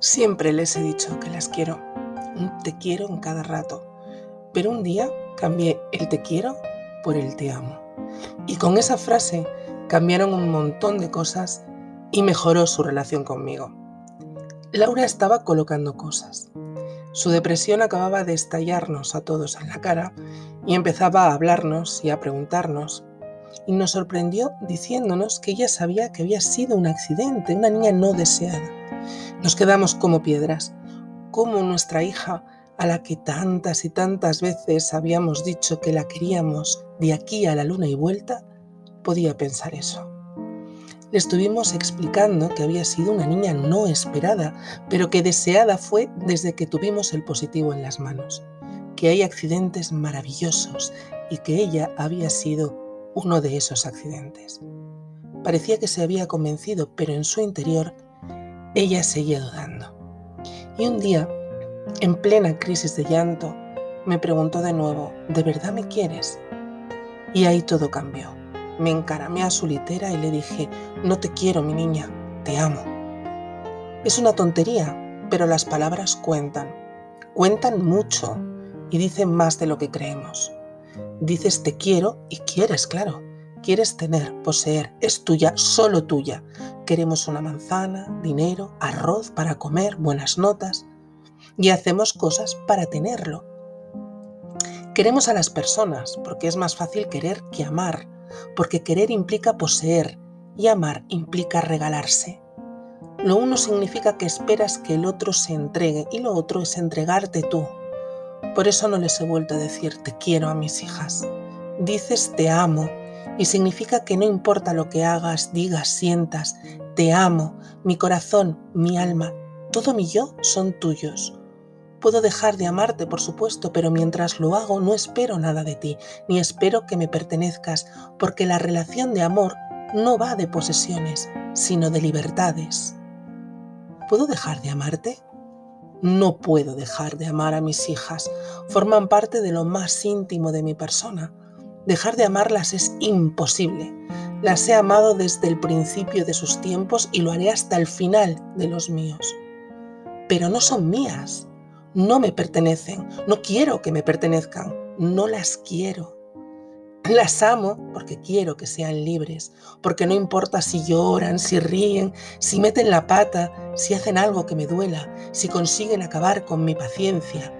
Siempre les he dicho que las quiero, te quiero en cada rato, pero un día cambié el te quiero por el te amo. Y con esa frase cambiaron un montón de cosas y mejoró su relación conmigo. Laura estaba colocando cosas. Su depresión acababa de estallarnos a todos en la cara y empezaba a hablarnos y a preguntarnos. Y nos sorprendió diciéndonos que ella sabía que había sido un accidente, una niña no deseada nos quedamos como piedras, como nuestra hija, a la que tantas y tantas veces habíamos dicho que la queríamos de aquí a la luna y vuelta, podía pensar eso. Le estuvimos explicando que había sido una niña no esperada, pero que deseada fue desde que tuvimos el positivo en las manos, que hay accidentes maravillosos y que ella había sido uno de esos accidentes. Parecía que se había convencido, pero en su interior ella seguía dudando. Y un día, en plena crisis de llanto, me preguntó de nuevo, ¿de verdad me quieres? Y ahí todo cambió. Me encaramé a su litera y le dije, no te quiero, mi niña, te amo. Es una tontería, pero las palabras cuentan. Cuentan mucho y dicen más de lo que creemos. Dices te quiero y quieres, claro. Quieres tener, poseer, es tuya, solo tuya. Queremos una manzana, dinero, arroz para comer, buenas notas y hacemos cosas para tenerlo. Queremos a las personas porque es más fácil querer que amar, porque querer implica poseer y amar implica regalarse. Lo uno significa que esperas que el otro se entregue y lo otro es entregarte tú. Por eso no les he vuelto a decir te quiero a mis hijas. Dices te amo y significa que no importa lo que hagas, digas, sientas, te amo, mi corazón, mi alma, todo mi yo son tuyos. Puedo dejar de amarte, por supuesto, pero mientras lo hago no espero nada de ti, ni espero que me pertenezcas, porque la relación de amor no va de posesiones, sino de libertades. ¿Puedo dejar de amarte? No puedo dejar de amar a mis hijas. Forman parte de lo más íntimo de mi persona. Dejar de amarlas es imposible. Las he amado desde el principio de sus tiempos y lo haré hasta el final de los míos. Pero no son mías, no me pertenecen, no quiero que me pertenezcan, no las quiero. Las amo porque quiero que sean libres, porque no importa si lloran, si ríen, si meten la pata, si hacen algo que me duela, si consiguen acabar con mi paciencia.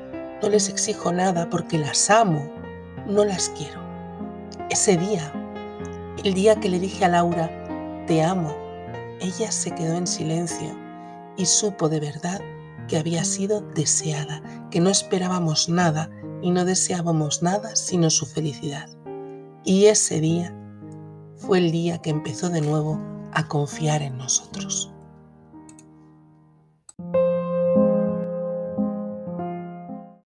No les exijo nada porque las amo, no las quiero. Ese día el día que le dije a Laura, te amo, ella se quedó en silencio y supo de verdad que había sido deseada, que no esperábamos nada y no deseábamos nada sino su felicidad. Y ese día fue el día que empezó de nuevo a confiar en nosotros.